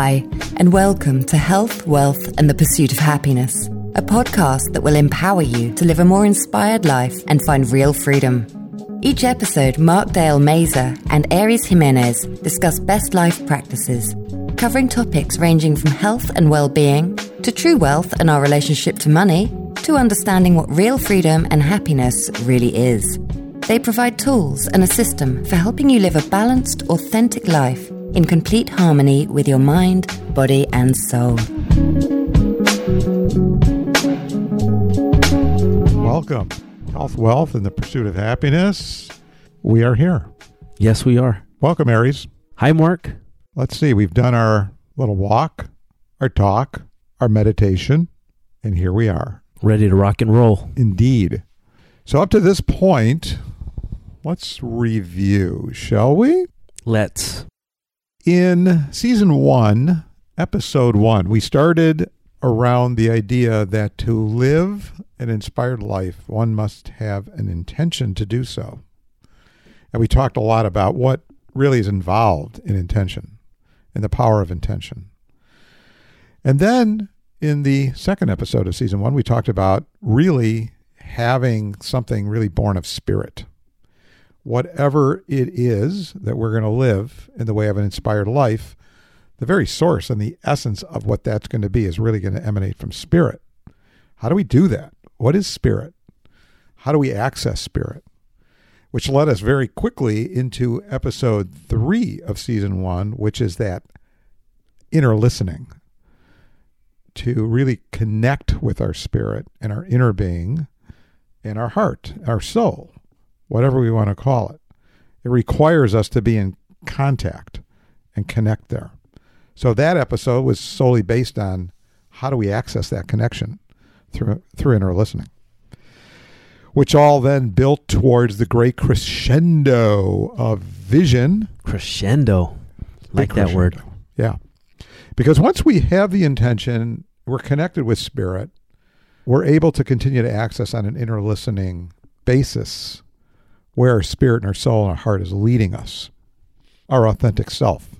Hi, and welcome to Health, Wealth, and the Pursuit of Happiness, a podcast that will empower you to live a more inspired life and find real freedom. Each episode, Mark Dale Mazer and Aries Jimenez discuss best life practices, covering topics ranging from health and well being to true wealth and our relationship to money to understanding what real freedom and happiness really is. They provide tools and a system for helping you live a balanced, authentic life in complete harmony with your mind, body, and soul. Welcome. Health, wealth, and the pursuit of happiness. We are here. Yes, we are. Welcome, Aries. Hi, Mark. Let's see. We've done our little walk, our talk, our meditation, and here we are. Ready to rock and roll. Indeed. So, up to this point, let's review, shall we? Let's. In season one, episode one, we started around the idea that to live an inspired life, one must have an intention to do so. And we talked a lot about what really is involved in intention and the power of intention. And then in the second episode of season one, we talked about really having something really born of spirit. Whatever it is that we're going to live in the way of an inspired life, the very source and the essence of what that's going to be is really going to emanate from spirit. How do we do that? What is spirit? How do we access spirit? Which led us very quickly into episode three of season one, which is that inner listening to really connect with our spirit and our inner being and our heart, our soul, whatever we want to call it. It requires us to be in contact and connect there. So that episode was solely based on how do we access that connection through through inner listening. Which all then built towards the great crescendo of vision. Crescendo. Like that word. Yeah. Because once we have the intention, we're connected with spirit, we're able to continue to access on an inner listening basis where our spirit and our soul and our heart is leading us, our authentic self.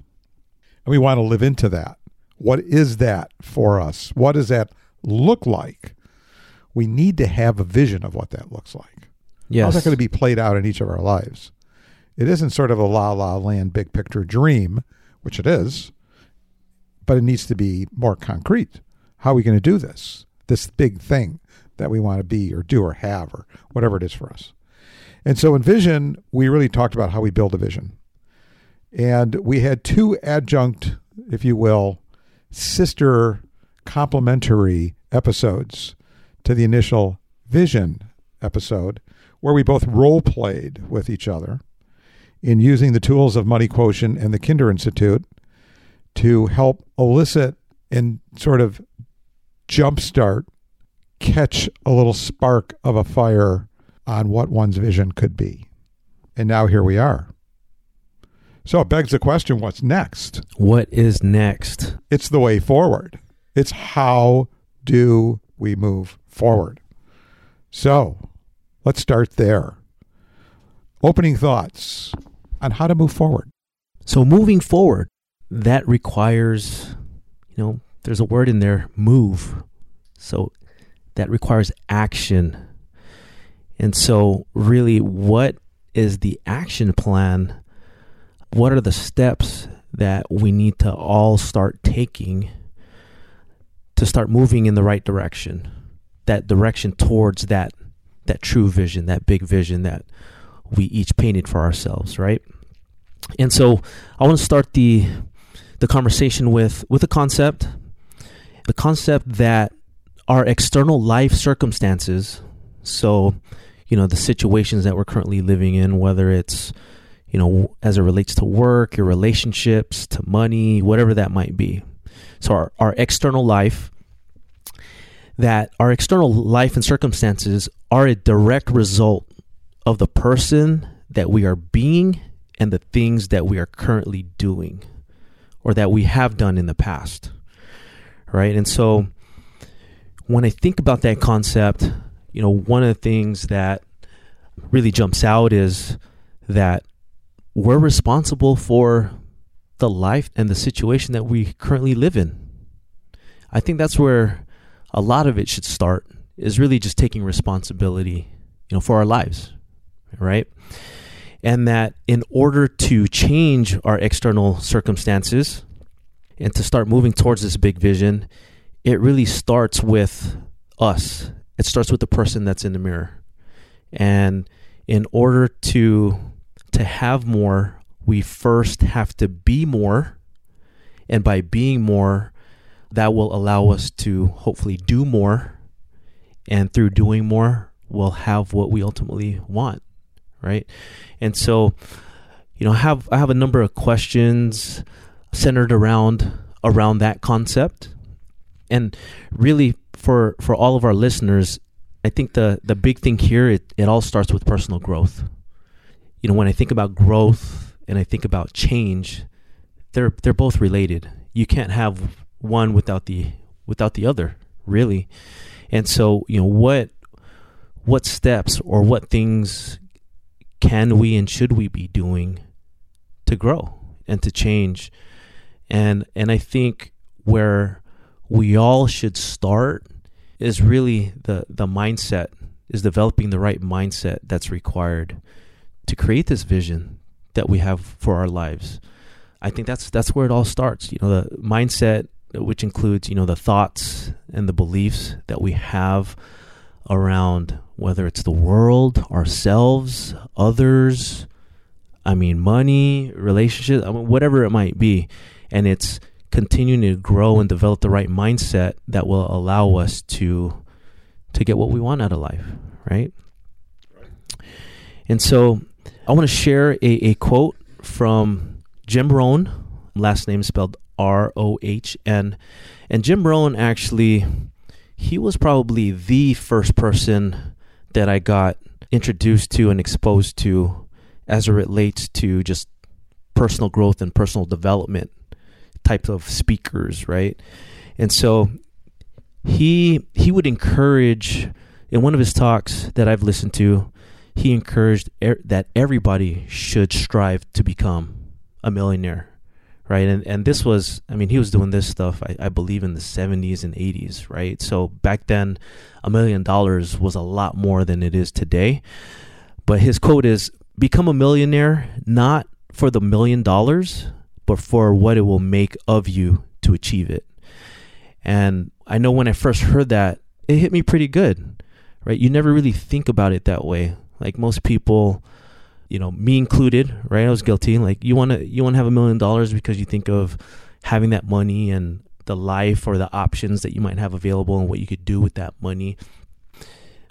And we want to live into that. What is that for us? What does that look like? We need to have a vision of what that looks like. Yes. How's that going to be played out in each of our lives? It isn't sort of a la la land big picture dream, which it is, but it needs to be more concrete. How are we going to do this? This big thing that we want to be or do or have or whatever it is for us. And so in vision, we really talked about how we build a vision. And we had two adjunct, if you will, sister complementary episodes to the initial vision episode, where we both role played with each other in using the tools of Money Quotient and the Kinder Institute to help elicit and sort of jumpstart, catch a little spark of a fire on what one's vision could be. And now here we are. So it begs the question what's next? What is next? It's the way forward. It's how do we move forward? So let's start there. Opening thoughts on how to move forward. So moving forward, that requires, you know, there's a word in there, move. So that requires action. And so, really, what is the action plan? What are the steps that we need to all start taking to start moving in the right direction? That direction towards that that true vision, that big vision that we each painted for ourselves, right? And so, I want to start the the conversation with with a concept, the concept that our external life circumstances, so you know the situations that we're currently living in, whether it's you know as it relates to work, your relationships, to money, whatever that might be. So our, our external life that our external life and circumstances are a direct result of the person that we are being and the things that we are currently doing or that we have done in the past. Right? And so when I think about that concept, you know, one of the things that really jumps out is that we're responsible for the life and the situation that we currently live in. I think that's where a lot of it should start is really just taking responsibility, you know, for our lives, right? And that in order to change our external circumstances and to start moving towards this big vision, it really starts with us. It starts with the person that's in the mirror. And in order to to have more, we first have to be more. And by being more, that will allow us to hopefully do more. And through doing more, we'll have what we ultimately want. Right. And so, you know, have I have a number of questions centered around around that concept. And really for for all of our listeners, I think the the big thing here it, it all starts with personal growth. You know, when I think about growth and I think about change, they're they're both related. You can't have one without the without the other, really. And so, you know, what what steps or what things can we and should we be doing to grow and to change? And and I think where we all should start is really the the mindset is developing the right mindset that's required to create this vision that we have for our lives. I think that's that's where it all starts. You know, the mindset which includes, you know, the thoughts and the beliefs that we have around whether it's the world, ourselves, others, I mean money, relationships, I mean, whatever it might be. And it's continuing to grow and develop the right mindset that will allow us to to get what we want out of life, right? And so I want to share a, a quote from Jim Rohn, last name spelled R O H N. And Jim Rohn actually he was probably the first person that I got introduced to and exposed to as it relates to just personal growth and personal development types of speakers, right? And so he he would encourage in one of his talks that I've listened to, he encouraged er, that everybody should strive to become a millionaire, right? And and this was, I mean, he was doing this stuff, I, I believe, in the 70s and 80s, right? So back then, a million dollars was a lot more than it is today. But his quote is, "Become a millionaire not for the million dollars, but for what it will make of you to achieve it. And I know when I first heard that, it hit me pretty good, right? You never really think about it that way. Like most people, you know, me included, right? I was guilty. Like you want to you want to have a million dollars because you think of having that money and the life or the options that you might have available and what you could do with that money.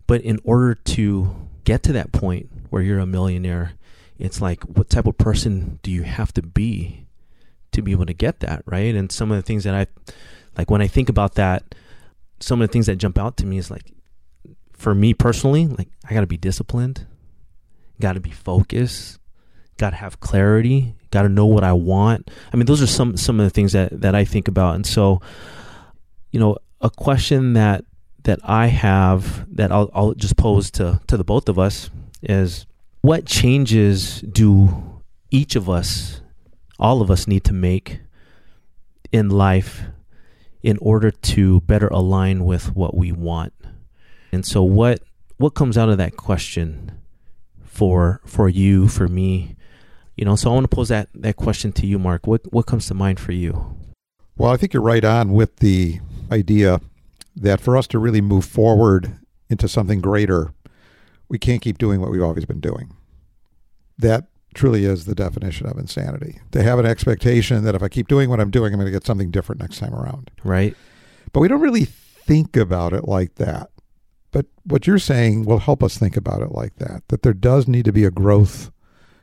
But in order to get to that point where you're a millionaire, it's like what type of person do you have to be to be able to get that right? And some of the things that i like when i think about that some of the things that jump out to me is like for me personally like i got to be disciplined got to be focused got to have clarity got to know what i want. I mean those are some some of the things that that i think about. And so you know a question that that i have that i'll, I'll just pose to to the both of us is what changes do each of us all of us need to make in life in order to better align with what we want. And so what what comes out of that question for for you, for me? You know, so I want to pose that that question to you, Mark. What what comes to mind for you? Well, I think you're right on with the idea that for us to really move forward into something greater, we can't keep doing what we've always been doing. That truly is the definition of insanity. To have an expectation that if I keep doing what I'm doing, I'm going to get something different next time around. Right. But we don't really think about it like that. But what you're saying will help us think about it like that, that there does need to be a growth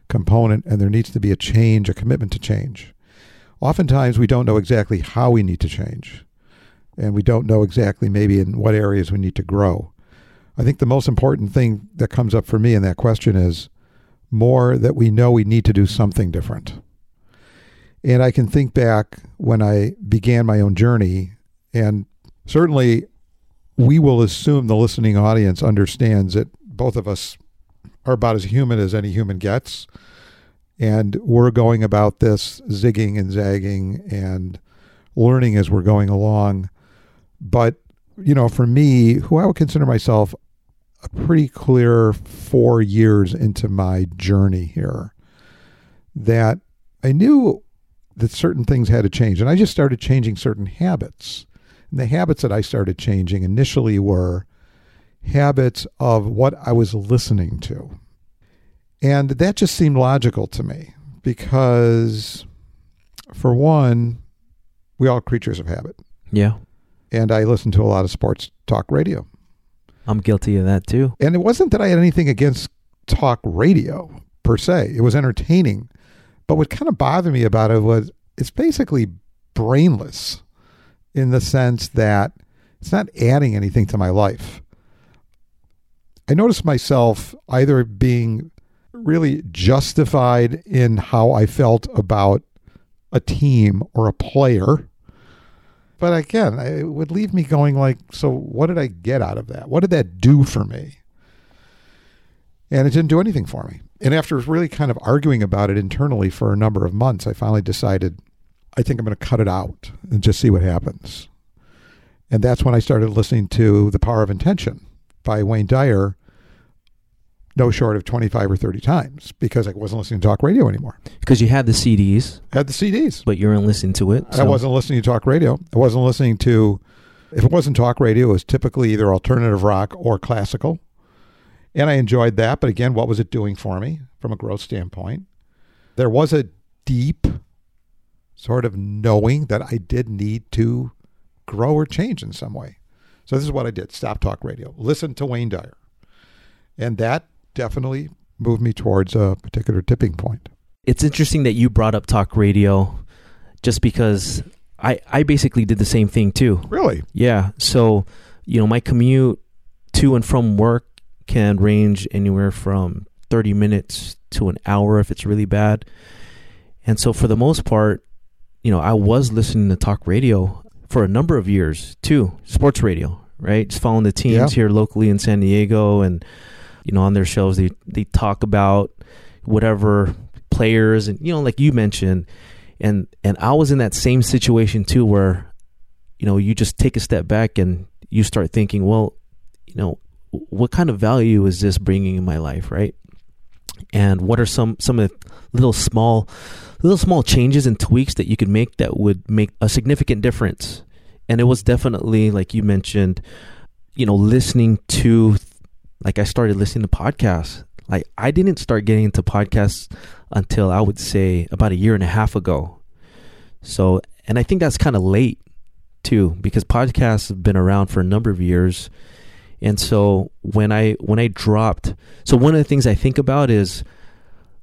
component and there needs to be a change, a commitment to change. Oftentimes, we don't know exactly how we need to change, and we don't know exactly maybe in what areas we need to grow. I think the most important thing that comes up for me in that question is more that we know we need to do something different. And I can think back when I began my own journey, and certainly we will assume the listening audience understands that both of us are about as human as any human gets. And we're going about this zigging and zagging and learning as we're going along. But, you know, for me, who I would consider myself pretty clear four years into my journey here, that I knew that certain things had to change. And I just started changing certain habits. And the habits that I started changing initially were habits of what I was listening to. And that just seemed logical to me because, for one, we all creatures of habit. Yeah. And I listen to a lot of sports talk radio. I'm guilty of that too. And it wasn't that I had anything against talk radio per se, it was entertaining. But what kind of bothered me about it was it's basically brainless in the sense that it's not adding anything to my life. I noticed myself either being really justified in how I felt about a team or a player. But again, it would leave me going like, so what did I get out of that? What did that do for me? And it didn't do anything for me. And after really kind of arguing about it internally for a number of months, I finally decided I think I'm going to cut it out and just see what happens. And that's when I started listening to The Power of Intention by Wayne Dyer, no short of 25 or 30 times because I wasn't listening to talk radio anymore. Because you had the CDs, I had the CDs. but you weren't listening to it. I wasn't listening to talk radio. I wasn't listening to, if it wasn't talk radio, it was typically either alternative rock or classical. And I enjoyed that. But again, what was it doing for me from a growth standpoint? There was a deep sort of knowing that I did need to grow or change in some way. So this is what I did stop talk radio, listen to Wayne Dyer. And that definitely moved me towards a particular tipping point. It's interesting that you brought up talk radio just because I, I basically did the same thing too. Really? Yeah. So, you know, my commute to and from work can range anywhere from 30 minutes to an hour if it's really bad. And so, for the most part, you know, I was listening to talk radio for a number of years too, sports radio, right? Just following the teams Yeah. here locally in San Diego and, you know, on their shows, they, they talk about whatever players and, you know, like you mentioned. And, and I was in that same situation too, where, you know, you just take a step back and you start thinking, well, you know, what kind of value is this bringing in my life, right? And what are some some of the little small little small changes and tweaks that you could make that would make a significant difference? And it was definitely like you mentioned, you know, listening to like I started listening to podcasts. Like I didn't start getting into podcasts until I would say about a year and a half ago. So, and I think that's kind of late too because podcasts have been around for a number of years. And so when I when I dropped, so one of the things I think about is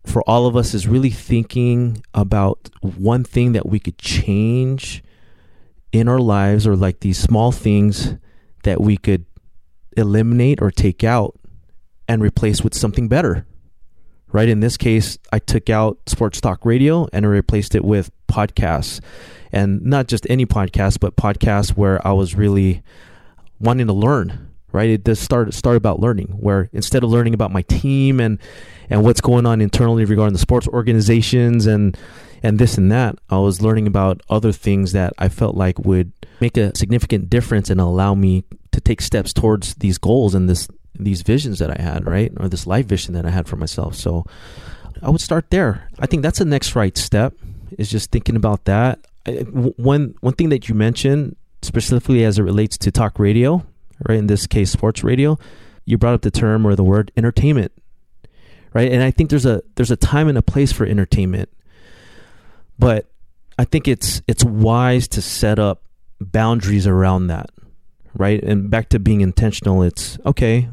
for all of us is really thinking about one thing that we could change in our lives or like these small things that we could eliminate or take out and replace with something better. Right? In this case, I took out sports talk radio and I replaced it with podcasts. And not just any podcast, but podcasts where I was really wanting to learn. Right? It does start start about learning, where instead of learning about my team and and what's going on internally regarding the sports organizations and and this and that, I was learning about other things that I felt like would make a significant difference and allow me to take steps towards these goals and this these visions that I had, right? Or this life vision that I had for myself. So I would start there. I think that's the next right step is just thinking about that. I- One one thing that you mentioned specifically as it relates to talk radio, right? In this case, sports radio, you brought up the term or the word entertainment, right? And I think there's a there's a time and a place for entertainment, but I think it's it's wise to set up boundaries around that, right? And back to being intentional, it's okay.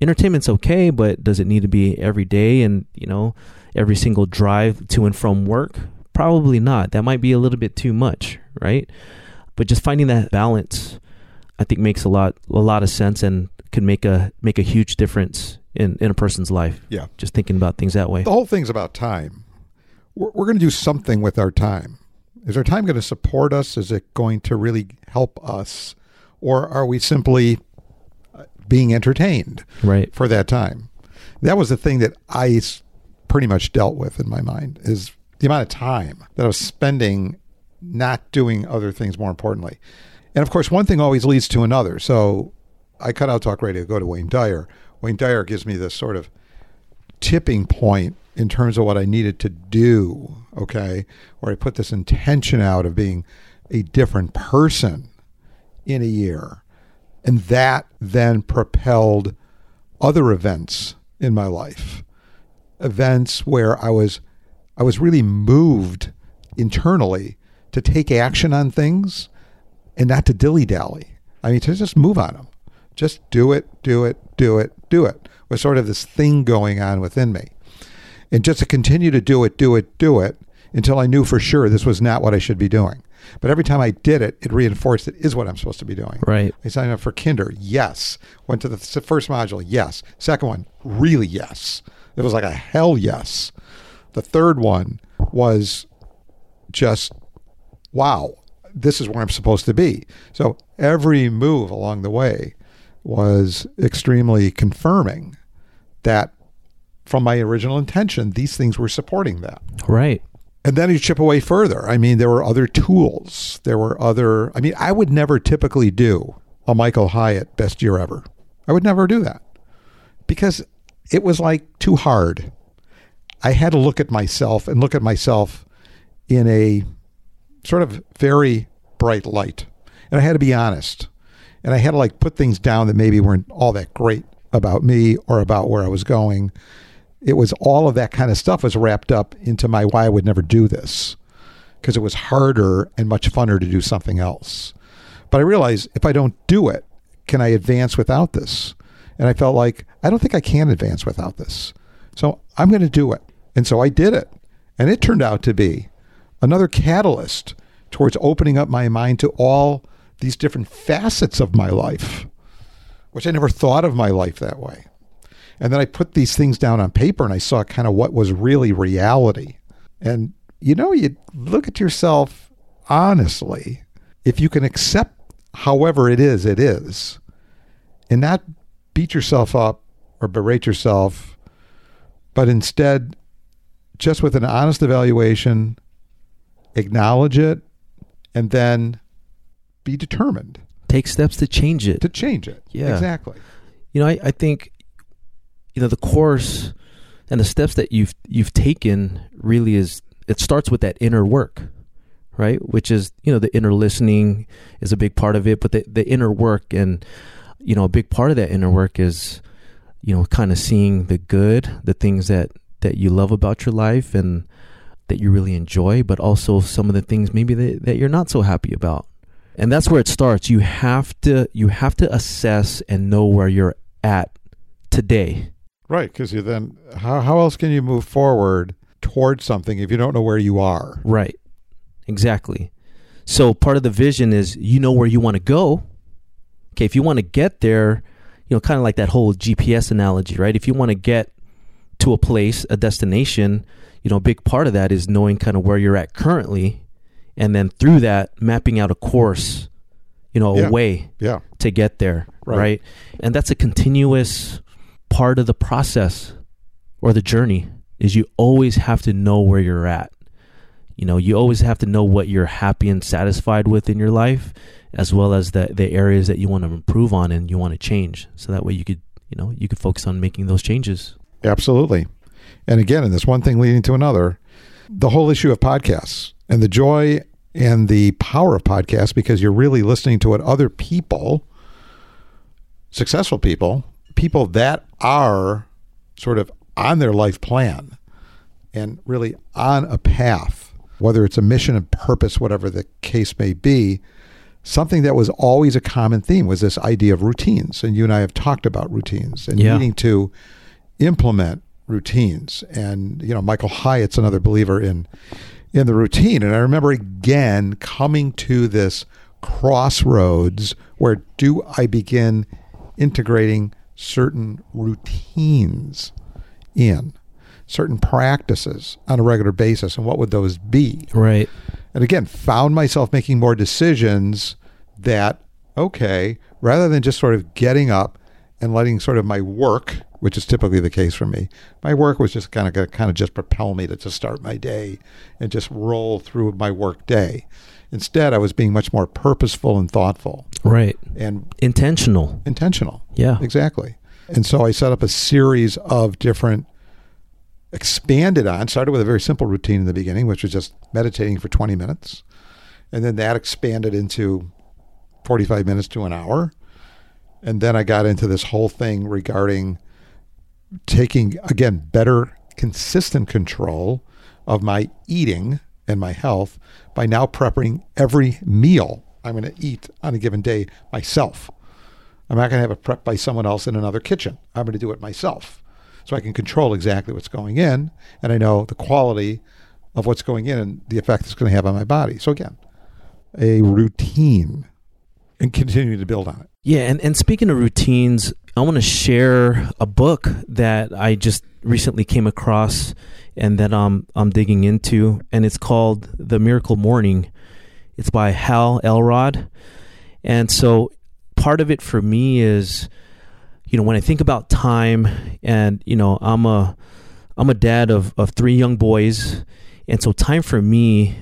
Entertainment's okay, but does it need to be every day and you know every single drive to and from work? Probably not. That might be a little bit too much, right? But just finding that balance, I think makes a lot a lot of sense and can make a make a huge difference in in a person's life. Yeah. Just thinking about things that way. The whole thing's about time. We're, we're going to do something with our time. Is our time going to support us? Is it going to really help us? Or are we simply uh, being entertained Right. for that time? That was the thing that I pretty much dealt with in my mind is the amount of time that I was spending not doing other things more importantly. And of course, one thing always leads to another. So I cut out talk radio, go to Wayne Dyer. Wayne Dyer gives me this sort of tipping point in terms of what I needed to do, okay, where I put this intention out of being a different person in a year. And that then propelled other events in my life. Events where I was I was really moved internally to take action on things and not to dilly dally. I mean, to just move on them. Just do it, do it, do it, do it. Was sort of this thing going on within me. And just to continue to do it, do it, do it until I knew for sure this was not what I should be doing. But every time I did it, it reinforced it is what I'm supposed to be doing. Right. I signed up for Kinder. Yes. Went to the first module. Yes. Second one, really yes. It was like a hell yes. The third one was just, wow, this is where I'm supposed to be. So every move along the way was extremely confirming that from my original intention, these things were supporting that. Right. And then you chip away further. I mean, there were other tools. There were other, I mean, I would never typically do a Michael Hyatt best year ever. I would never do that because it was like too hard. I had to look at myself and look at myself in a sort of very bright light. And I had to be honest. And I had to like put things down that maybe weren't all that great about me or about where I was going it was all of that kind of stuff was wrapped up into my why I would never do this because it was harder and much funner to do something else. But I realized if I don't do it, can I advance without this? And I felt like I don't think I can advance without this. So I'm going to do it. And so I did it. And it turned out to be another catalyst towards opening up my mind to all these different facets of my life, which I never thought of my life that way. And then I put these things down on paper and I saw kind of what was really reality. And you know, you look at yourself honestly, if you can accept however it is, it is, and not beat yourself up or berate yourself, but instead, just with an honest evaluation, acknowledge it, and then be determined. Take steps to change it. To change it. Yeah. Exactly. You know, I, I think you know the course and the steps that you've you've taken really is it starts with that inner work right? Which is you know the inner listening is a big part of it but the, the inner work and you know a big part of that inner work is you know kind of seeing the good the things that that you love about your life and that you really enjoy but also some of the things maybe that, that you're not so happy about. And that's where it starts. You have to you have to assess and know where you're at today Right, because you then how how else can you move forward towards something if you don't know where you are? Right. Exactly. So part of the vision is you know where you want to go. Okay, if you want to get there, you know, kind of like that whole GPS analogy, right? If you want to get to a place, a destination, you know, a big part of that is knowing kind of where you're at currently and then through that mapping out a course, you know, a Yeah. way Yeah. to get there, Right. right. And that's a continuous part of the process or the journey is you always have to know where you're at. You know, you always have to know what you're happy and satisfied with in your life as well as the the areas that you want to improve on and you want to change. So that way you could, you know, you could focus on making those changes. Absolutely. And again, and this one thing leading to another, the whole issue of podcasts and the joy and the power of podcasts because you're really listening to what other people, successful people, people that are sort of on their life plan and really on a path, whether it's a mission and purpose, whatever the case may be, something that was always a common theme was this idea of routines. And you and I have talked about routines and Yeah. needing to implement routines. And, you know, Michael Hyatt's another believer in in the routine. And I remember again coming to this crossroads where do I begin integrating certain routines in certain practices on a regular basis and what would those be Right. and again found myself making more decisions that okay rather than just sort of getting up and letting sort of my work which is typically the case for me. My work was just kind of going to kind of just propel me to, to start my day and just roll through my work day. Instead, I was being much more purposeful and thoughtful Right. and Intentional. intentional. Yeah. Exactly. And so I set up a series of different expanded on, started with a very simple routine in the beginning, which was just meditating for 20 minutes. And then that expanded into 45 minutes to an hour. And then I got into this whole thing regarding taking, again, better, consistent control of my eating and my health by now prepping every meal I'm going to eat on a given day myself. I'm not going to have it prepped by someone else in another kitchen. I'm going to do it myself. So I can control exactly what's going in and I know the quality of what's going in and the effect it's going to have on my body. So again, a routine and continuing to build on it. Yeah, and, and speaking of routines, I want to share a book that I just recently came across and that I'm I'm digging into, and it's called The Miracle Morning. It's by Hal Elrod, and so part of it for me is, you know, when I think about time, and you know, I'm a I'm a dad of of three young boys, and so time for me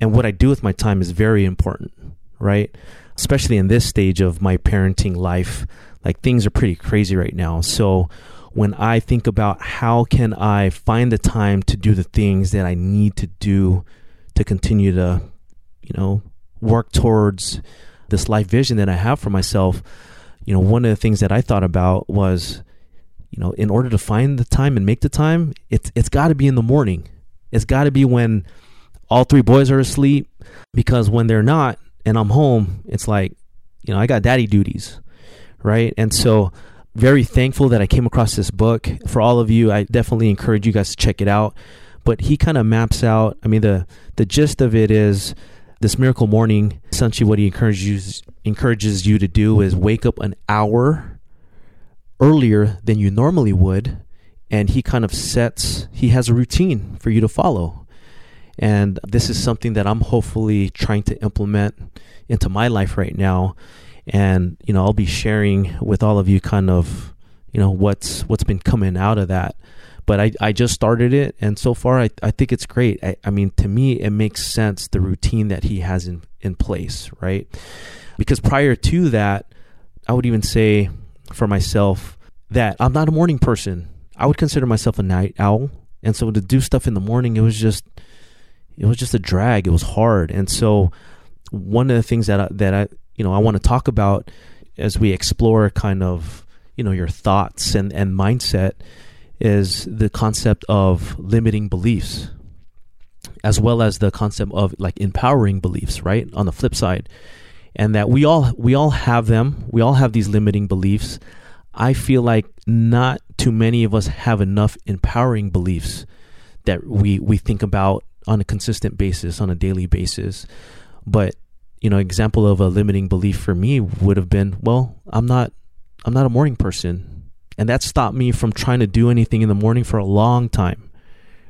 and what I do with my time is very important, right? especially in this stage of my parenting life like things are pretty crazy right now so when i think about how can i find the time to do the things that i need to do to continue to you know work towards this life vision that i have for myself you know one of the things that i thought about was you know in order to find the time and make the time it's it's got to be in the morning it's got to be when all three boys are asleep because when they're not and I'm home, it's like, you know, I got daddy duties, right? And so, very thankful that I came across this book. For all of you, I definitely encourage you guys to check it out. But he kind of maps out. I mean, the the gist of it is this miracle morning. Essentially, what he encourages encourages you to do is wake up an hour earlier than you normally would, and he kind of sets. He has a routine for you to follow. And this is something that I'm hopefully trying to implement into my life right now. And, you know, I'll be sharing with all of you kind of, you know, what's what's been coming out of that. But I, I just started it and so far I, I think it's great. I, I mean to me it makes sense the routine that he has in, in place, right? Because prior to that, I would even say for myself that I'm not a morning person. I would consider myself a night owl. And so to do stuff in the morning, it was just it was just a drag. It was hard, and so one of the things that I, that I you know I want to talk about as we explore kind of you know your thoughts and and mindset is the concept of limiting beliefs as well as the concept of like empowering beliefs right on the flip side. And that we all we all have them. We all have these limiting beliefs. I feel like not too many of us have enough empowering beliefs that we we think about on a consistent basis, on a daily basis. But you know, example of a limiting belief for me would have been, well, I'm not I'm not a morning person. And that stopped me from trying to do anything in the morning for a long time.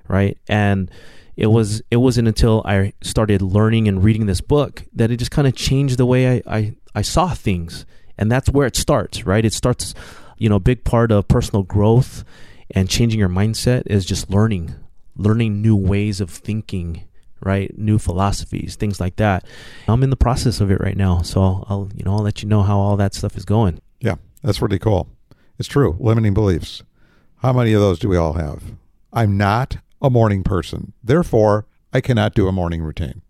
Right? And it was it wasn't until I started learning and reading this book that it just kind of changed the way I, I, I saw things. And that's where it starts, right? It starts, you know, a big part of personal growth and changing your mindset is just learning, learning new ways of thinking, right? New philosophies, things like that. I'm in the process of it right now, so I'll, I'll you know I'll let you know how all that stuff is going. Yeah, that's really cool. It's true. Limiting beliefs. How many of those do we all have? I'm not a morning person. Therefore, I cannot do a morning routine.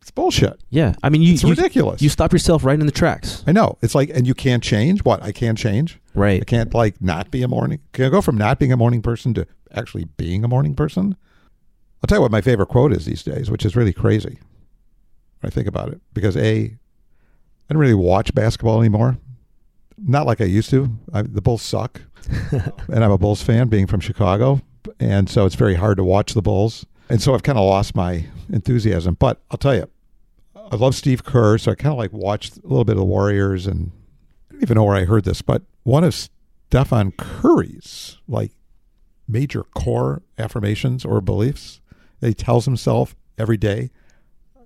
It's bullshit. Yeah, I mean you It's you, ridiculous. you stop yourself right in the tracks, I know. It's like, and you can't change what? I can't change. right? I can't like not be a morning. Can I go from not being a morning person to actually being a morning person? I'll tell you what my favorite quote is these days, which is really crazy. When I think about it, because a, I don't really watch basketball anymore. Not like I used to. I, the Bulls suck, and I'm a Bulls fan, being from Chicago, and so it's very hard to watch the Bulls. And so I've kind of lost my enthusiasm. But I'll tell you, I love Steve Kerr, so I kind of like watched a little bit of the Warriors, and I don't even know where I heard this, but one of Stephen Curry's like major core affirmations or beliefs that he tells himself every day.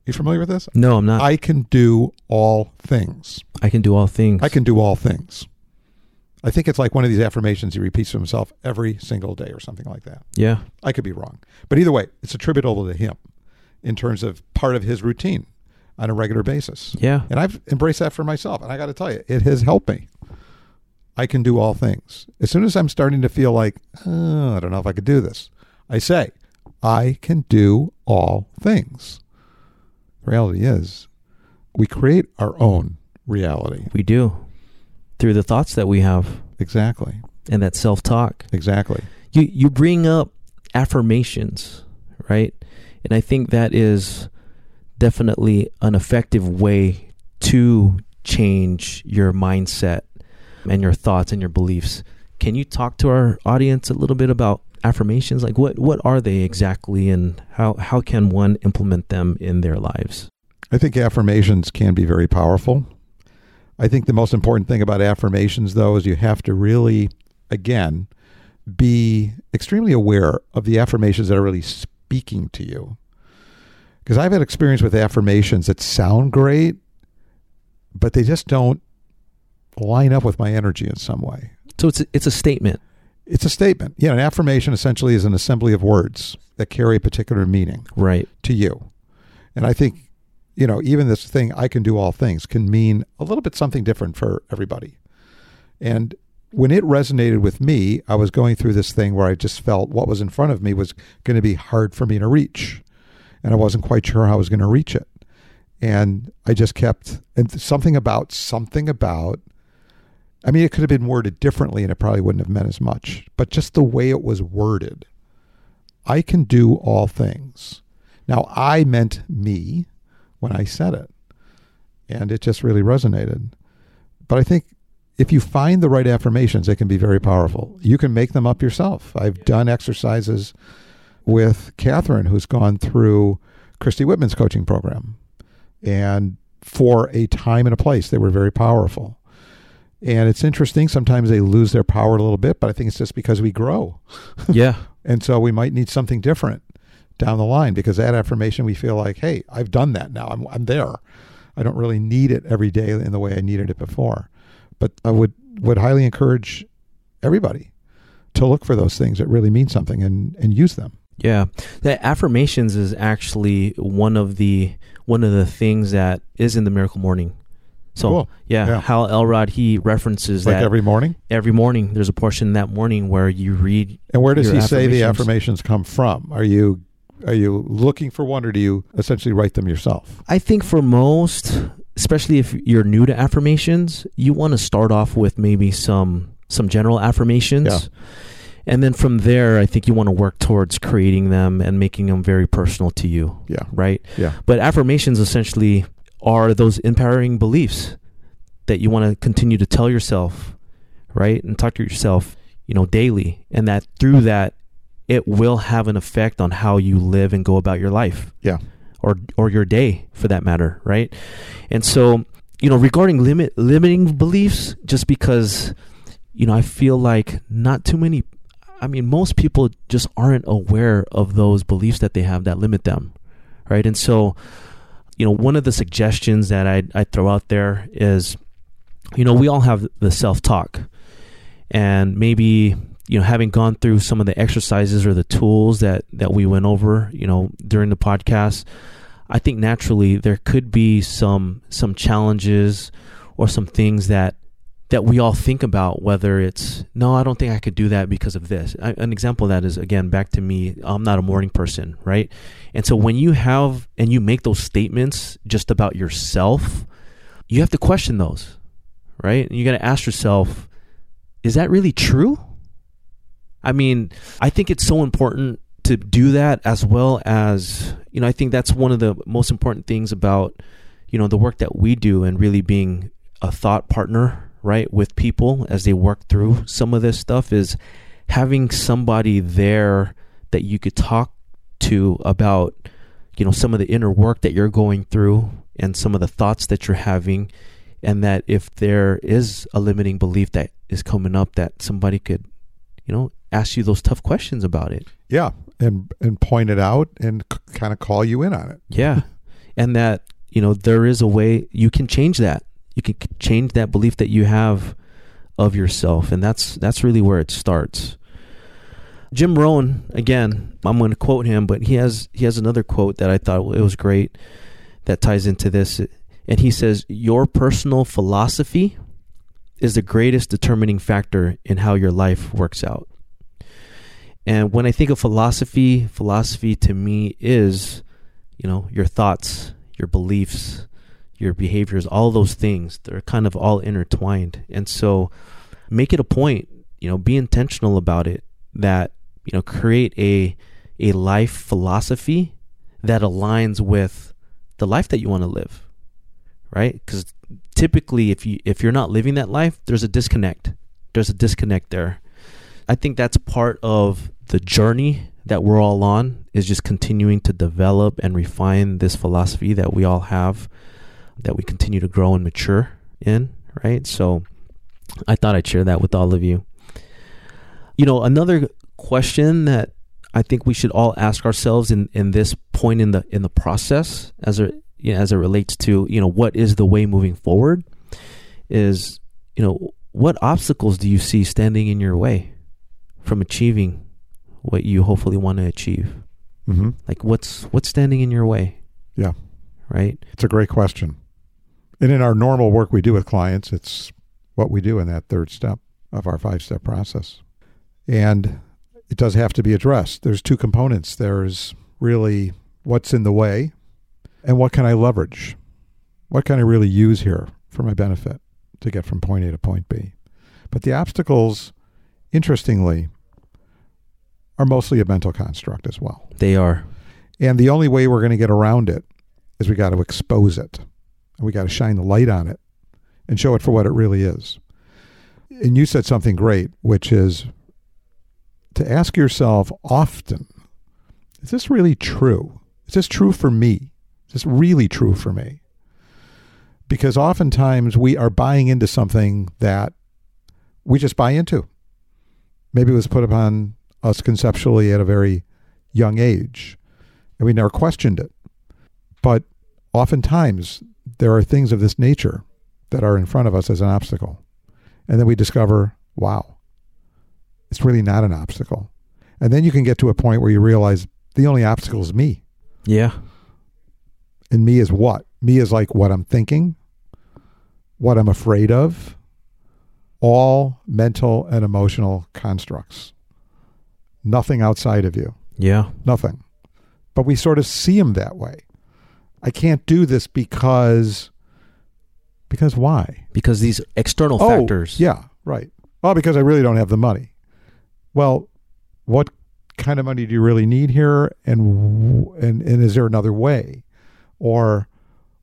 You familiar with this? No, I'm not. I, can do all things. I can do all things. I can do all things. I think it's like one of these affirmations he repeats to himself every single day or something like that. Yeah. I could be wrong. But either way, it's attributable to him in terms of part of his routine on a regular basis. Yeah. And I've embraced that for myself. And I got to tell you, it has helped me. I can do all things. As soon as I'm starting to feel like, oh, I don't know if I could do this, I say, I can do all things. The reality is, we create our own reality. We do. Through the thoughts that we have Exactly. and that self talk. Exactly. You you bring up affirmations, right? And I think that is definitely an effective way to change your mindset and your thoughts and your beliefs. Can you talk to our audience a little bit about affirmations? Like what what are they exactly and how how can one implement them in their lives? I think affirmations can be very powerful. I think the most important thing about affirmations, though, is you have to really, again, be extremely aware of the affirmations that are really speaking to you. Because I've had experience with affirmations that sound great, but they just don't line up with my energy in some way. So it's a, it's a statement. It's a statement. Yeah, an affirmation essentially is an assembly of words that carry a particular meaning Right. to you. And I think, you know, even this thing, I can do all things, can mean a little bit something different for everybody. And when it resonated with me, I was going through this thing where I just felt what was in front of me was going to be hard for me to reach. And I wasn't quite sure how I was going to reach it. And I just kept, and something about, something about, I mean, it could have been worded differently and it probably wouldn't have meant as much, but just the way it was worded. I can do all things. Now, I meant me when I said it, and it just really resonated. But I think if you find the right affirmations, they can be very powerful. You can make them up yourself. I've done exercises with Catherine, who's gone through Christy Whitman's coaching program. And for a time and a place, they were very powerful. And it's interesting. Sometimes they lose their power a little bit, but I think it's just because we grow. Yeah. And so we might need something different down the line because that affirmation, we feel like, hey, I've done that now. I'm, I'm there. I don't really need it every day in the way I needed it before. But I would, would highly encourage everybody to look for those things that really mean something and, and use them. Yeah, the affirmations is actually one of the one of the things that is in the Miracle Morning. So Cool. yeah, Yeah. Hal Elrod he references Like that every morning. every morning. There's a portion that morning where you read. And where does he say the affirmations. affirmations come from? Are you are you looking for one or do you essentially write them yourself? I think for most, especially if you're new to affirmations, you want to start off with maybe some some general affirmations. Yeah. And then from there, I think you want to work towards creating them and making them very personal to you, Yeah. right? Yeah. But affirmations essentially are those empowering beliefs that you want to continue to tell yourself, right? And talk to yourself, you know, daily. And that through that, it will have an effect on how you live and go about your life. Yeah. Or or your day for that matter, right? And so, you know, regarding limit limiting beliefs, just because, you know, I feel like not too many I mean, most people just aren't aware of those beliefs that they have that limit them, right? And so, you know, one of the suggestions that I I throw out there is, you know, we all have the self talk, and maybe you know, having gone through some of the exercises or the tools that that we went over, you know, during the podcast, I think naturally there could be some some challenges or some things that that we all think about whether it's no i don't think i could do that because of this. I, an example of that is again back to me i'm not a morning person right? And so when you have and you make those statements just about yourself you have to question those right? And you got to ask yourself is that really true? I mean i think it's so important to do that as well as you know i think that's one of the most important things about you know the work that we do and really being a thought partner right with people as they work through some of this stuff is having somebody there that you could talk to about you know some of the inner work that you're going through and some of the thoughts that you're having. And that if there is a limiting belief that is coming up that somebody could you know ask you those tough questions about it. Yeah, and and point it out and c- kind of call you in on it. yeah. And that you know there is a way you can change that you can change that belief that you have of yourself, and that's that's really where it starts. Jim Rohn, again, I'm going to quote him, but he has he has another quote that I thought it was great that ties into this, and he says, "Your personal philosophy is the greatest determining factor in how your life works out." And when I think of philosophy, philosophy to me is, you know, your thoughts, your beliefs, your behaviors, all those things. They're kind of all intertwined. And so make it a point, you know, be intentional about it that, you know, create a a life philosophy that aligns with the life that you want to live. Right? Cuz typically if you if you're not living that life, there's a disconnect. There's a disconnect there. I think that's part of the journey that we're all on is just continuing to develop and refine this philosophy that we all have that we continue to grow and mature in, right? So I thought I'd share that with all of you. You know, another question that I think we should all ask ourselves in, in this point in the in the process as it you know, as it relates to, you know, what is the way moving forward is, you know, what obstacles do you see standing in your way from achieving what you hopefully want to achieve? Mm-hmm. Like what's what's standing in your way? Yeah. Right? It's a great question. And in our normal work we do with clients, it's what we do in that third step of our five step process. And it does have to be addressed. There's two components. There's really what's in the way and what can I leverage? What can I really use here for my benefit to get from point A to point B? But the obstacles, interestingly, are mostly a mental construct as well. They are. And the only way we're going to get around it is we got to expose it. And we got to shine the light on it and show it for what it really is. And you said something great, which is to ask yourself often is this really true? Is this true for me? Is this really true for me? Because oftentimes we are buying into something that we just buy into. Maybe it was put upon us conceptually at a very young age, and we never questioned it. But oftentimes there are things of this nature that are in front of us as an obstacle. And then we discover, wow, it's really not an obstacle. And then you can get to a point where you realize the only obstacle is me. Yeah. And me is what? Me is like what I'm thinking, what I'm afraid of, all mental and emotional constructs. Nothing outside of you. Yeah. Nothing. But we sort of see them that way. I can't do this because because why? Because these external oh, factors. Yeah, right. Well, because I really don't have the money. Well, what kind of money do you really need here and and and is there another way? Or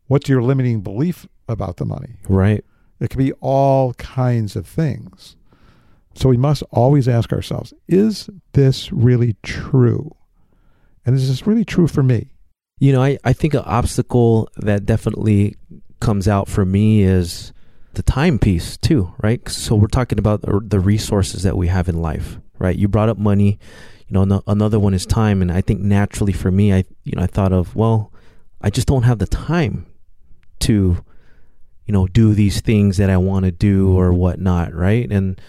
what's your limiting belief about the money? Right. It could be all kinds of things. So we must always ask ourselves, is this really true? And is this really true for me? You know, I, I think an obstacle that definitely comes out for me is the time piece too, right? So we're talking about the resources that we have in life, right? You brought up money, you know, no, another one is time, and I think naturally for me, I you know I thought of well, I just don't have the time to, you know, do these things that I want to do or whatnot, right? And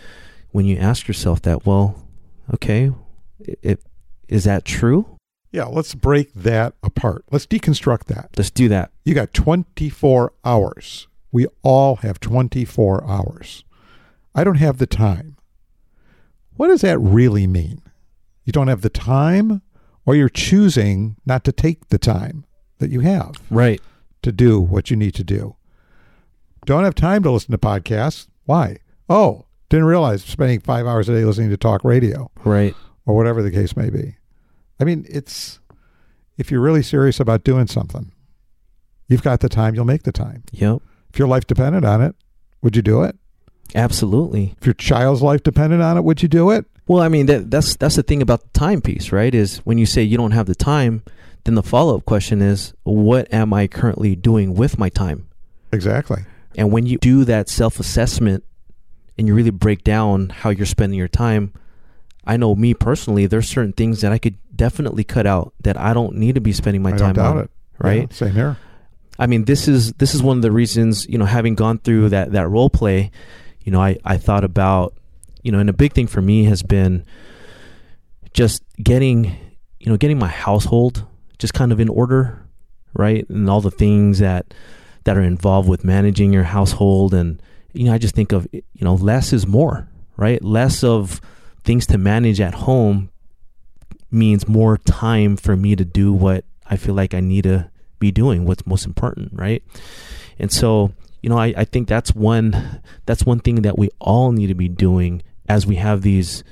when you ask yourself that, well, okay, it, is that true? Yeah, let's break that apart. Let's deconstruct that. Let's do that. You got 24 hours. We all have 24 hours. I don't have the time. What does that really mean? You don't have the time, or you're choosing not to take the time that you have right to do what you need to do. Don't have time to listen to podcasts. Why? Oh, didn't realize spending five hours a day listening to talk radio. Right. Or whatever the case may be. I mean, it's if you're really serious about doing something, you've got the time, you'll make the time. Yep. If your life depended on it, would you do it? Absolutely. If your child's life depended on it, would you do it? Well, I mean that that's that's the thing about the time piece, right? Is when you say you don't have the time, then the follow-up question is what am I currently doing with my time? Exactly. And when you do that self-assessment and you really break down how you're spending your time, I know me personally, there's certain things that I could definitely cut out that I don't need to be spending my I time on. it. Right? Yeah, same here. I mean, this is this is one of the reasons, you know, having gone through that that role play, you know, I, I thought about, you know, and a big thing for me has been just getting, you know, getting my household just kind of in order, right? And all the things that that are involved with managing your household and you know, I just think of you know, less is more, right? Less of things to manage at home means more time for me to do what I feel like I need to be doing, what's most important, right? And so, you know, I, I think that's one that's one thing that we all need to be doing as we have these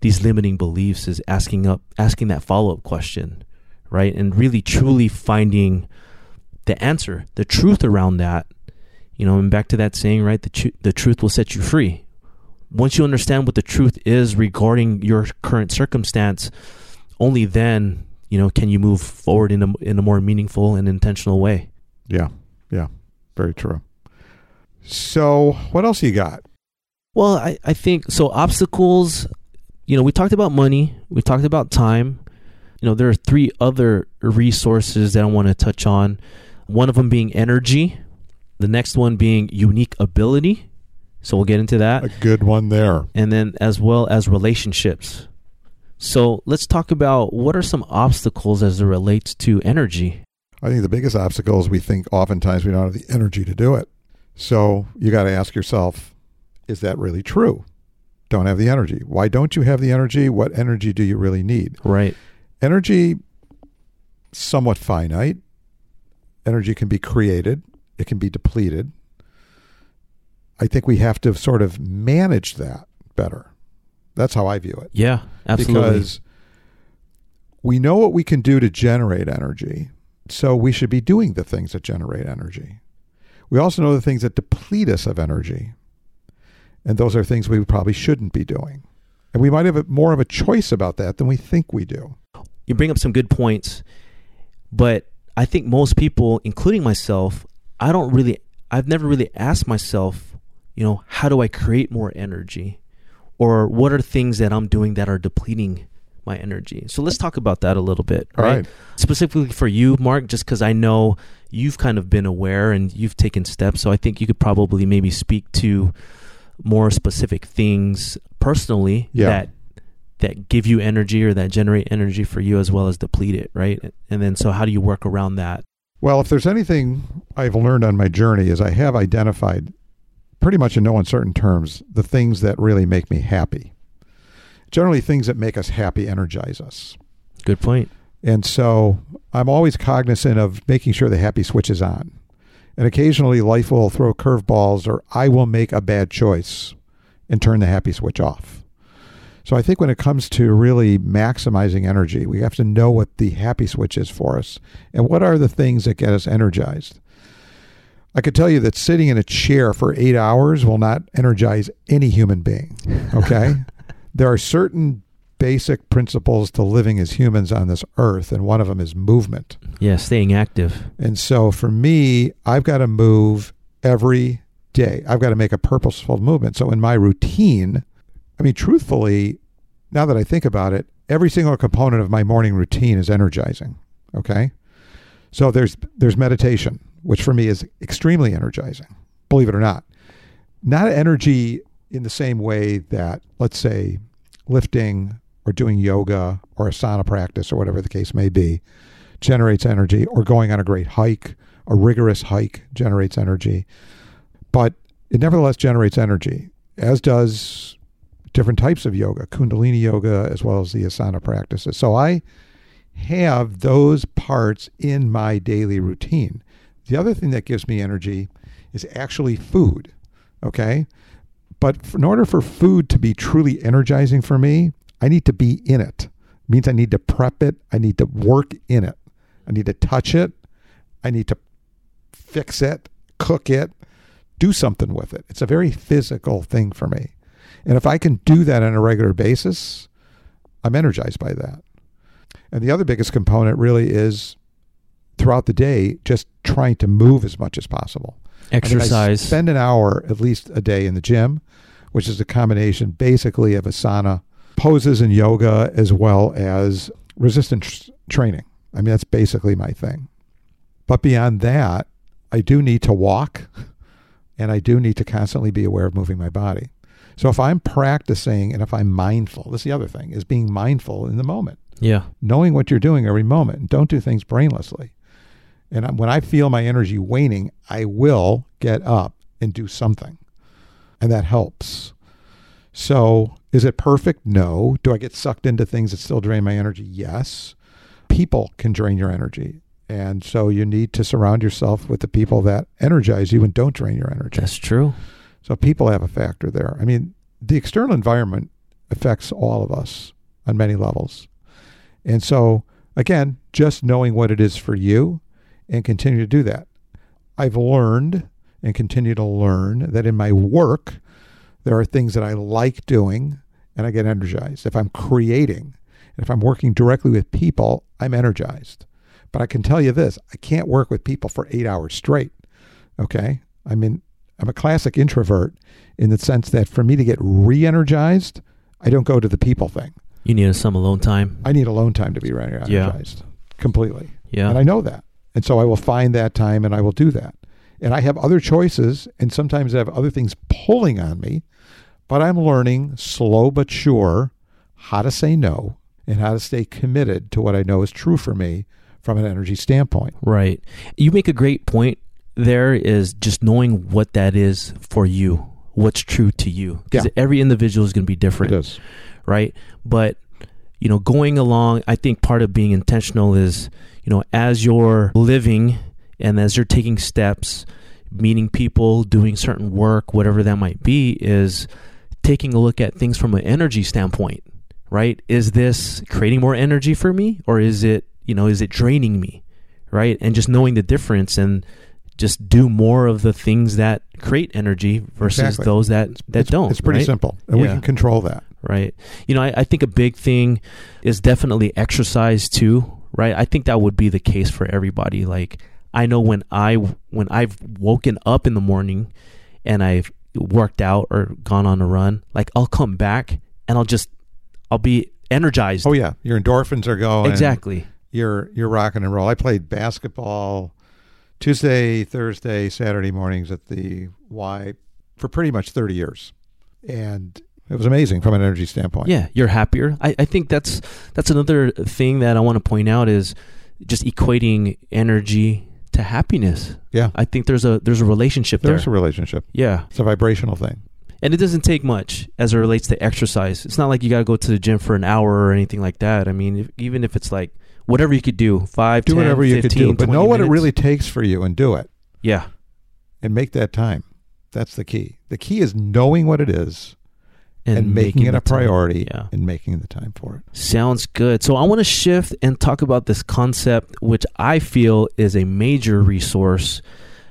these limiting beliefs is asking up asking that follow-up question, right? And really truly finding the answer, the truth around that. You know, and back to that saying, right? The tr- the truth will set you free. Once you understand what the truth is regarding your current circumstance, only then you know can you move forward in a in a more meaningful and intentional way. Yeah, yeah, very true. So, what else you got? Well, I, I think so. Obstacles, you know, we talked about money, we talked about time. You know, there are three other resources that I want to touch on. One of them being energy, the next one being unique ability. So we'll get into that. A good one there. And then as well as relationships. So let's talk about what are some obstacles as it relates to energy. I think the biggest obstacle is we think oftentimes we don't have the energy to do it. So you got to ask yourself, is that really true? Don't have the energy. Why don't you have the energy? What energy do you really need? Right. Energy, somewhat finite. Energy can be created, it can be depleted. I think we have to sort of manage that better. That's how I view it. Yeah, absolutely. Because we know what we can do to generate energy. So we should be doing the things that generate energy. We also know the things that deplete us of energy. And those are things we probably shouldn't be doing. And we might have more of a choice about that than we think we do. You bring up some good points, but I think most people, including myself, I don't really, I've never really asked myself, you know, how do I create more energy? or what are things that I'm doing that are depleting my energy. So let's talk about that a little bit, right? right. Specifically for you, Mark, just because I know you've kind of been aware and you've taken steps. So I think you could probably maybe speak to more specific things personally yeah. that that give you energy or that generate energy for you as well as deplete it, right? And then so how do you work around that? Well, if there's anything I've learned on my journey is I have identified pretty much in no uncertain terms the things that really make me happy. Generally, things that make us happy energize us. Good point. And so I'm always cognizant of making sure the happy switch is on. And occasionally life will throw curveballs or I will make a bad choice and turn the happy switch off. So I think when it comes to really maximizing energy, we have to know what the happy switch is for us and what are the things that get us energized. I could tell you that sitting in a chair for eight hours will not energize any human being. Okay. there are certain basic principles to living as humans on this earth, and one of them is movement. Yeah, staying active. And so for me, I've got to move every day. I've got to make a purposeful movement. So in my routine, I mean, truthfully, now that I think about it, every single component of my morning routine is energizing. Okay. So there's there's meditation which for me is extremely energizing, believe it or not. Not energy in the same way that, let's say, lifting or doing yoga or asana practice or whatever the case may be generates energy, or going on a great hike, a rigorous hike generates energy. But it nevertheless generates energy, as does different types of yoga, Kundalini yoga, as well as the asana practices. So I have those parts in my daily routine. The other thing that gives me energy is actually food. Okay. But in order for food to be truly energizing for me, I need to be in it. it. Means I need to prep it. I need to work in it. I need to touch it. I need to fix it, cook it, do something with it. It's a very physical thing for me. And if I can do that on a regular basis, I'm energized by that. And the other biggest component really is throughout the day just trying to move as much as possible. Exercise. I, mean, I spend an hour at least a day in the gym, which is a combination basically of asana poses and yoga as well as resistance training. I mean, that's basically my thing. But beyond that, I do need to walk and I do need to constantly be aware of moving my body. So if I'm practicing and if I'm mindful, this is the other thing, is being mindful in the moment, Yeah. knowing what you're doing every moment. Don't do things brainlessly. And when I feel my energy waning, I will get up and do something. And that helps. So is it perfect? No. Do I get sucked into things that still drain my energy? Yes. People can drain your energy. And so you need to surround yourself with the people that energize you and don't drain your energy. That's true. So people have a factor there. I mean, the external environment affects all of us on many levels. And so, again, just knowing what it is for you and continue to do that. I've learned and continue to learn that in my work, there are things that I like doing and I get energized. If I'm creating, and if I'm working directly with people, I'm energized. But I can tell you this I can't work with people for eight hours straight. Okay. I mean, I'm a classic introvert in the sense that for me to get re energized, I don't go to the people thing. You need some alone time. I need alone time to be re energized completely. Yeah. And I know that. And so I will find that time and I will do that. And I have other choices and sometimes I have other things pulling on me, but I'm learning slow but sure how to say no and how to stay committed to what I know is true for me from an energy standpoint. Right. You make a great point there is just knowing what that is for you, what's true to you. Because Yeah. every individual is going to be different. It is. right? But you know, going along, I think part of being intentional is, you know, as you're living and as you're taking steps, meeting people, doing certain work, whatever that might be, is taking a look at things from an energy standpoint, right? Is this creating more energy for me or is it, you know, is it draining me? Right? And just knowing the difference and just do more of the things that create energy versus Exactly. those that that it's, don't. It's pretty right? simple. And we can control that. Right? You know, I, I think a big thing is definitely exercise too, right? I think that would be the case for everybody. Like, I know when I when I've woken up in the morning and I've worked out or gone on a run, like I'll come back and I'll just I'll be energized. Oh yeah, your endorphins are going. exactly. You're you're rocking and roll. I played basketball Tuesday, Thursday, Saturday mornings at the Y for pretty much 30 years. And it was amazing from an energy standpoint. Yeah, you're happier. I, I think that's that's another thing that I want to point out is just equating energy to happiness. Yeah. I think there's a there's a relationship There's there. a relationship. yeah. It's a vibrational thing. And it doesn't take much as it relates to exercise. It's not like you got to go to the gym for an hour or anything like that. I mean, if, even if it's like whatever you could do, 5, Do 10, whatever you 15, could do, but know what it really takes for you and do it Yeah. and make that time. That's the key. The key is knowing what it is and, making, it the a time. priority Yeah. and making the time for it. Sounds good. So I want to shift and talk about this concept, which I feel is a major resource,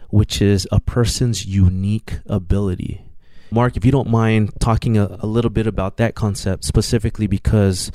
which is a person's unique ability. Mark, if you don't mind talking a, a little bit about that concept specifically, because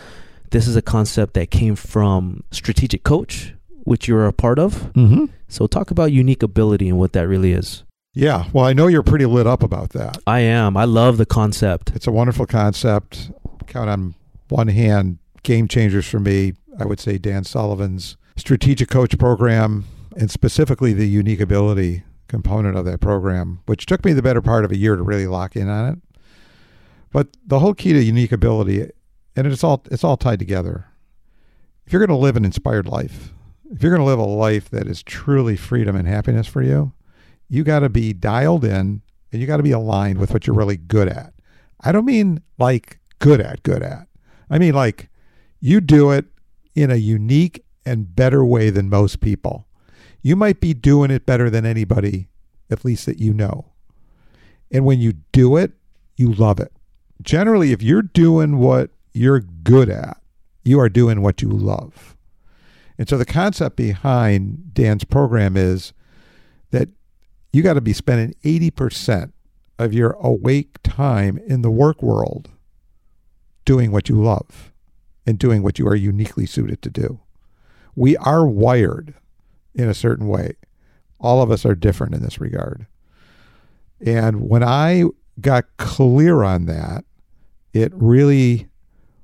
this is a concept that came from Strategic Coach, which you're a part of. Mm-hmm. So talk about unique ability and what that really is. Yeah. Well, I know you're pretty lit up about that. I am. I love the concept. It's a wonderful concept. Count on one hand game changers for me. I would say Dan Sullivan's strategic coach program and specifically the unique ability component of that program, which took me the better part of a year to really lock in on it. But the whole key to unique ability, and it's all it's all tied together. If you're going to live an inspired life, if you're going to live a life that is truly freedom and happiness for you, you got to be dialed in and you got to be aligned with what you're really good at. I don't mean like good at, good at. I mean like you do it in a unique and better way than most people. You might be doing it better than anybody, at least that you know. And when you do it, you love it. Generally, if you're doing what you're good at, you are doing what you love. And so the concept behind Dan's program is that you got to be spending 80% of your awake time in the work world doing what you love and doing what you are uniquely suited to do. We are wired in a certain way. All of us are different in this regard. And when I got clear on that, it really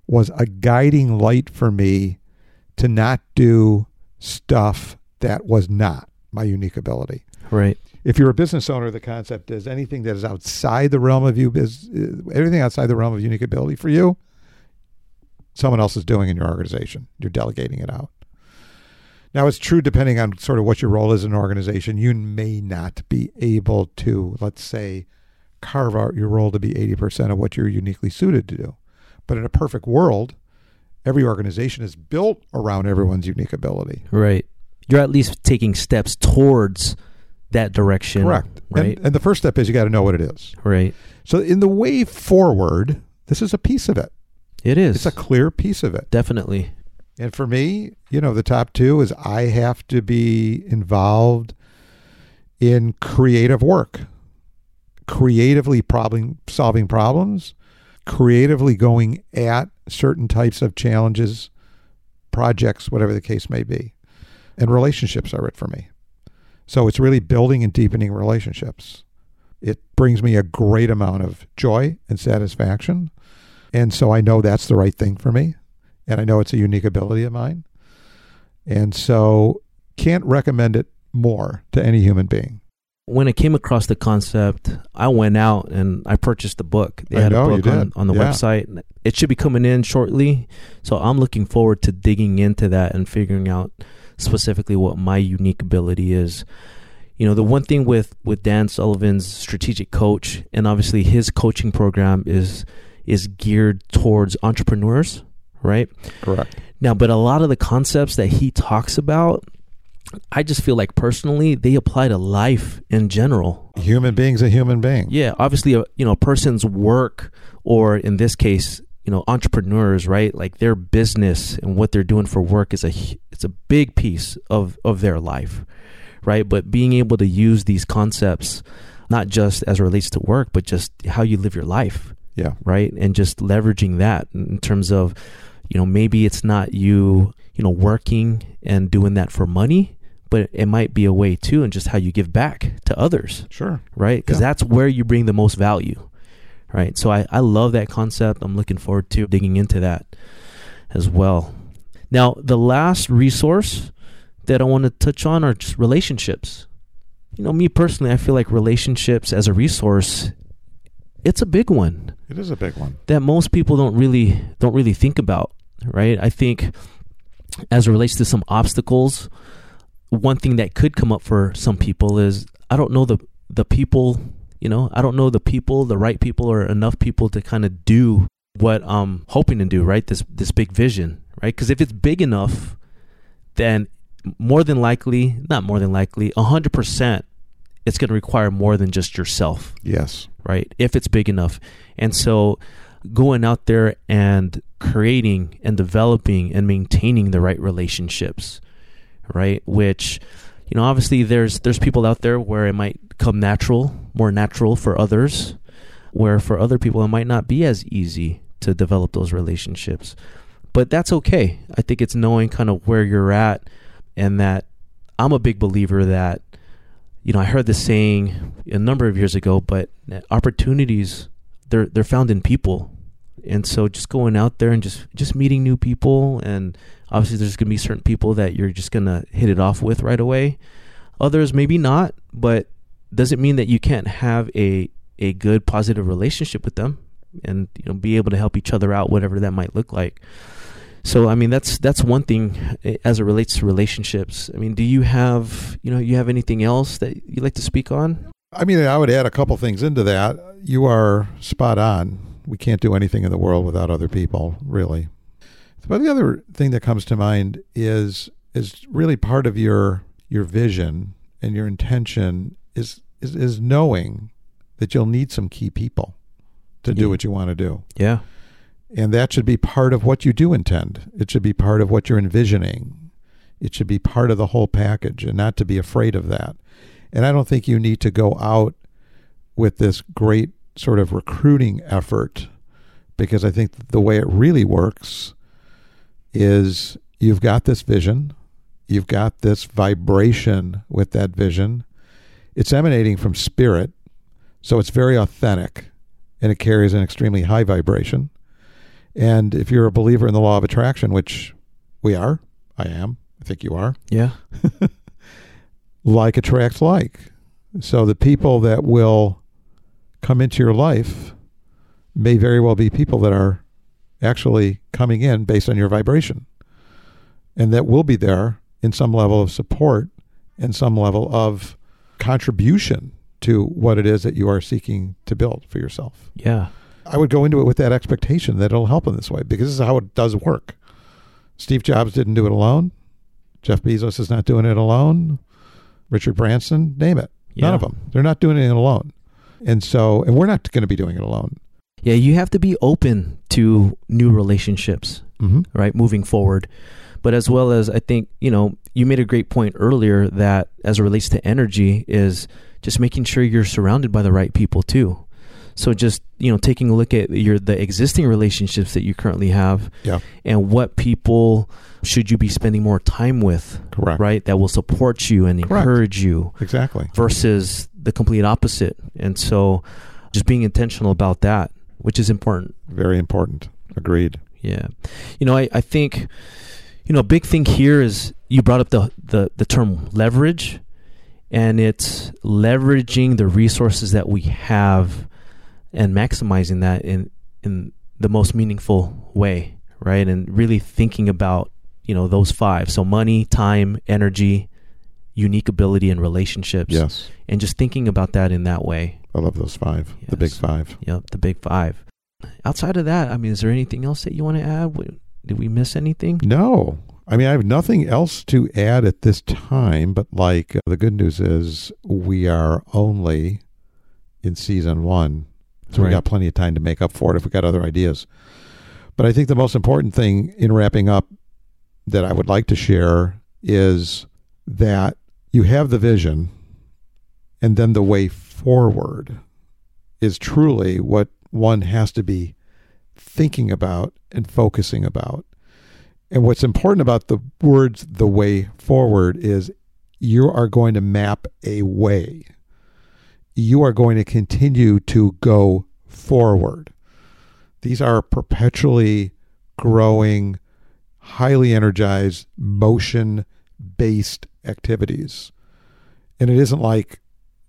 was a guiding light for me to not do stuff that was not my unique ability. Right. If you're a business owner, the concept is anything that is outside the realm of you, is uh, everything outside the realm of unique ability for you, someone else is doing in your organization. You're delegating it out. Now, it's true depending on sort of what your role is in an organization, you may not be able to, let's say, carve out your role to be 80% of what you're uniquely suited to do. But in a perfect world, every organization is built around everyone's unique ability. Right. You're at least taking steps towards that direction. Correct. Right. And, and the first step is you got to know what it is. right. So, in the way forward, this is a piece of it. It is. It's a clear piece of it. Definitely. And for me, you know, the top two is I have to be involved in creative work, creatively problem solving problems, creatively going at certain types of challenges, projects, whatever the case may be. And relationships are it for me. So it's really building and deepening relationships. It brings me a great amount of joy and satisfaction. And so I know that's the right thing for me. And I know it's a unique ability of mine. And so can't recommend it more to any human being. When I came across the concept, I went out and I purchased the book. They I had know, a book on, on the Yeah. website. It should be coming in shortly. So I'm looking forward to digging into that and figuring out specifically what my unique ability is. You know, the one thing with with Dan Sullivan's strategic coach and obviously his coaching program is is geared towards entrepreneurs, right? Correct. Now, but a lot of the concepts that he talks about, I just feel like personally they apply to life in general. Human being's a human being. Yeah, obviously, a, you know, a person's work, or in this case, you know, entrepreneurs, right? Like their business and what they're doing for work is a it's a big piece of of their life, right? But being able to use these concepts, not just as it relates to work, but just how you live your life, Yeah. right? And just leveraging that in terms of, you know, maybe it's not you, you know, working and doing that for money, but it might be a way too, and just how you give back to others, Sure. right? Because Yeah. that's where you bring the most value, right? So I, I love that concept. I'm looking forward to digging into that as well. Now, the last resource that I want to touch on are just relationships. You know, me personally, I feel like relationships as a resource, it's a big one It is a big one. that most people don't really don't really think about, right? I think as it relates to some obstacles, one thing that could come up for some people is I don't know the the people, you know, I don't know the people, the right people or enough people to kind of do what I'm hoping to do, right? This this big vision, right? Cuz if it's big enough, then more than likely, not more than likely, 100% it's going to require more than just yourself Yes. right? If it's big enough. And so going out there and creating and developing and maintaining the right relationships, right? Which, you know, obviously there's there's people out there where it might come natural, more natural for others, where for other people it might not be as easy to develop those relationships. But that's okay. I think it's knowing kind of where you're at and that I'm a big believer that you know, I heard this saying a number of years ago, but opportunities they're they're found in people. And so just going out there and just just meeting new people and obviously there's going to be certain people that you're just going to hit it off with right away. Others maybe not, but doesn't mean that you can't have a a good positive relationship with them and you know be able to help each other out whatever that might look like. So I mean that's that's one thing eh, as it relates to relationships. I mean, do you have you know you have anything else that you'd like to speak on? I mean, I would add a couple things into that. You are spot on. We can't do anything in the world without other people, really. But the other thing that comes to mind is is really part of your your vision and your intention is is, is knowing that you'll need some key people to do what you want to do. Yeah. And that should be part of what you do intend. It should be part of what you're envisioning. It should be part of the whole package and not to be afraid of that. And I don't think you need to go out with this great sort of recruiting effort because I think the way it really works is you've got this vision, you've got this vibration with that vision. It's emanating from spirit, so it's very authentic and it carries an extremely high vibration. And if you're a believer in the law of attraction, which we are, I am, I think you are, Yeah. like attracts like. So the people that will come into your life may very well be people that are actually coming in based on your vibration and that will be there in some level of support and some level of contribution to what it is that you are seeking to build for yourself. Yeah. I would go into it with that expectation that it'll help in this way because this is how it does work. Steve Jobs didn't do it alone. Jeff Bezos is not doing it alone. Richard Branson, name it. None of them. They're not doing it alone. And so, and we're not going to be doing it alone. Yeah, you have to be open to new relationships, Mm-hmm. right? Moving forward. But as well as I think, you know, you made a great point earlier that as it relates to energy is just making sure you're surrounded by the right people too. So just, you know, taking a look at your the existing relationships that you currently have Yeah. and what people should you be spending more time with, Correct. right? That will support you and Correct. encourage you Exactly. versus the complete opposite. And so just being intentional about that, which is important. Very important. Agreed. Yeah. You know, I, I think, you know, a big thing here is you brought up the, the, the term leverage, and it's leveraging the resources that we have and maximizing that in, in the most meaningful way, right? And really thinking about, you know, those five. So money, time, energy, unique ability, and relationships. Yes. And just thinking about that in that way. I love those five. The big five. Yep, the big five. Outside of that, I mean, is there anything else that you want to add? Did we miss anything? No. I mean, I have nothing else to add at this time, but like the good news is we are only in season one. So we got plenty of time to make up for it if we got other ideas. But I think the most important thing in wrapping up that I would like to share is that you have the vision and then the way forward is truly what one has to be thinking about and focusing about. And what's important about the words the way forward is you are going to map a way. You are going to continue to go forward. These are perpetually growing, highly energized, motion based activities. And it isn't like,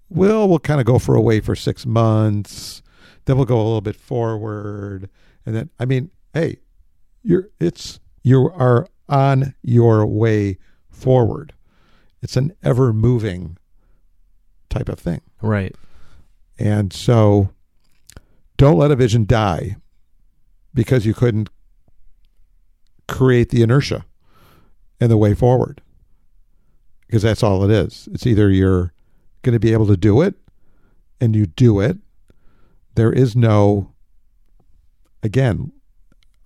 well, we'll kind of go for a way for six months, then we'll go a little bit forward. And then, I mean, hey, you're, it's, you are on your way forward. It's an ever moving type of thing. Right. And so don't let a vision die because you couldn't create the inertia and the way forward. Because that's all it is. It's either you're going to be able to do it and you do it. There is no, again,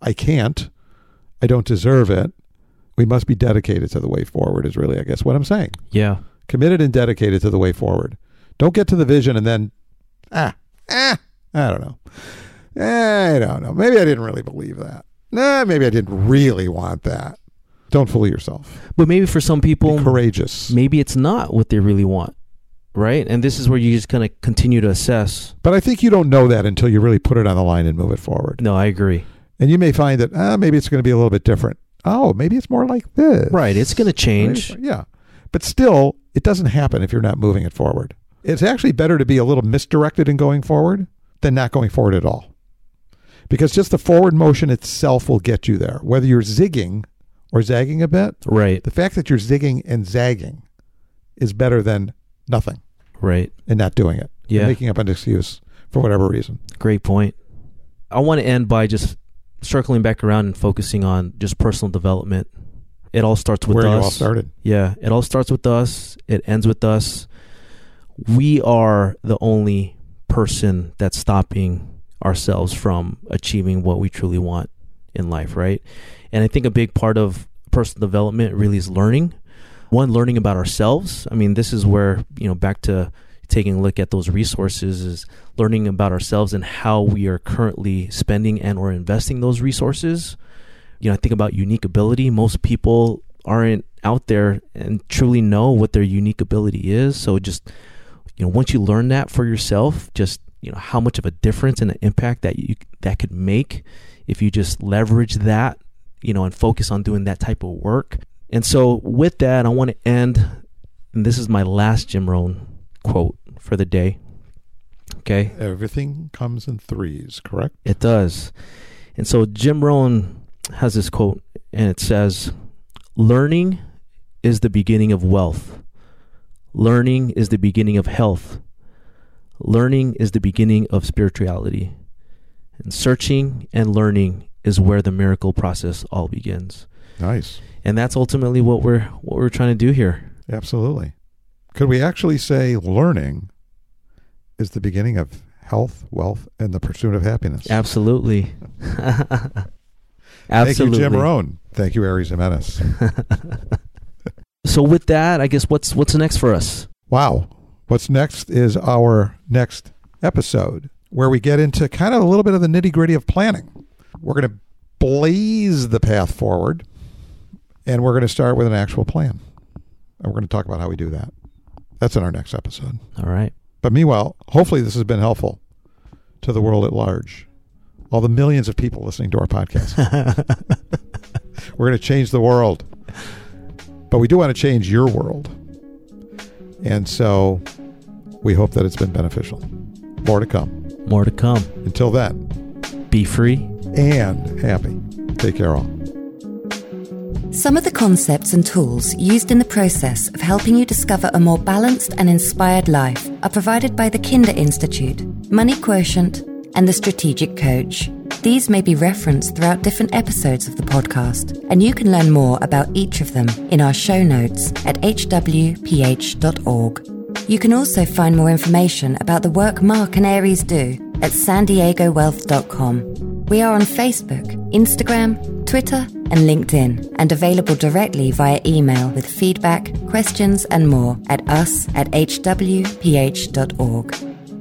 I can't. I don't deserve it. We must be dedicated to the way forward, is really, I guess, what I'm saying Yeah. committed and dedicated to the way forward. Don't get to the vision and then, ah, ah, I don't know. I don't know. Maybe I didn't really believe that. Nah, maybe I didn't really want that. Don't fool yourself. But maybe for some people, Be courageous. maybe it's not what they really want. Right. And this is where you just kind of continue to assess. But I think you don't know that until you really put it on the line and move it forward. No, I agree. And you may find that ah, maybe it's going to be a little bit different. Oh, maybe it's more like this. Right. It's going to change. Yeah. But still, it doesn't happen if you're not moving it forward. It's actually better to be a little misdirected in going forward than not going forward at all. Because just the forward motion itself will get you there. Whether you're zigging or zagging a bit, Right. the fact that you're zigging and zagging is better than nothing Right. and not doing it. Yeah. making up an excuse for whatever reason. Great point. I want to end by just circling back around and focusing on just personal development. It all starts with Where us. all started. Yeah, it all starts with us. It ends with us. We are the only person that's stopping ourselves from achieving what we truly want in life, right? And I think a big part of personal development really is learning. One, learning about ourselves. I mean, this is where, you know, back to taking a look at those resources is learning about ourselves and how we are currently spending and or investing those resources. You know, I think about unique ability. Most people aren't out there and truly know what their unique ability is. So just you know, once you learn that for yourself, just you know how much of a difference and an impact that you that could make if you just leverage that, you know, and focus on doing that type of work. And so with that, I want to end and this is my last Jim Rohn quote for the day. Okay. Everything comes in threes, correct? It does. And so Jim Rohn has this quote, and it says, Learning is the beginning of wealth. Learning is the beginning of health. Learning is the beginning of spirituality. And searching and learning is where the miracle process all begins. Nice. And that's ultimately what we're what we're trying to do here. Absolutely. Could we actually say learning is the beginning of health, wealth, and the pursuit of happiness? Absolutely. Absolutely. Thank you, Jim Rohn. Thank you, Aries Jimenez. so with that, I guess what's what's next for us? Wow. What's next is our next episode where we get into kind of a little bit of the nitty gritty of planning. We're going to blaze the path forward and we're going to start with an actual plan. And we're going to talk about how we do that. That's in our next episode. All right. But meanwhile, hopefully this has been helpful to the world at large. All the millions of people listening to our podcast. we're going to change the world. But we do want to change your world. And so we hope that it's been beneficial. More to come. More to come. Until then, be free and happy. Take care, all. Some of the concepts and tools used in the process of helping you discover a more balanced and inspired life are provided by the Kinder Institute, Money Quotient, and the Strategic Coach. These may be referenced throughout different episodes of the podcast, and you can learn more about each of them in our show notes at hwph.org. You can also find more information about the work Mark and Aries do at san wealth.com. We are on Facebook, Instagram, Twitter, and LinkedIn, and available directly via email with feedback, questions, and more at us at hwph.org.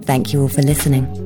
Thank you all for listening.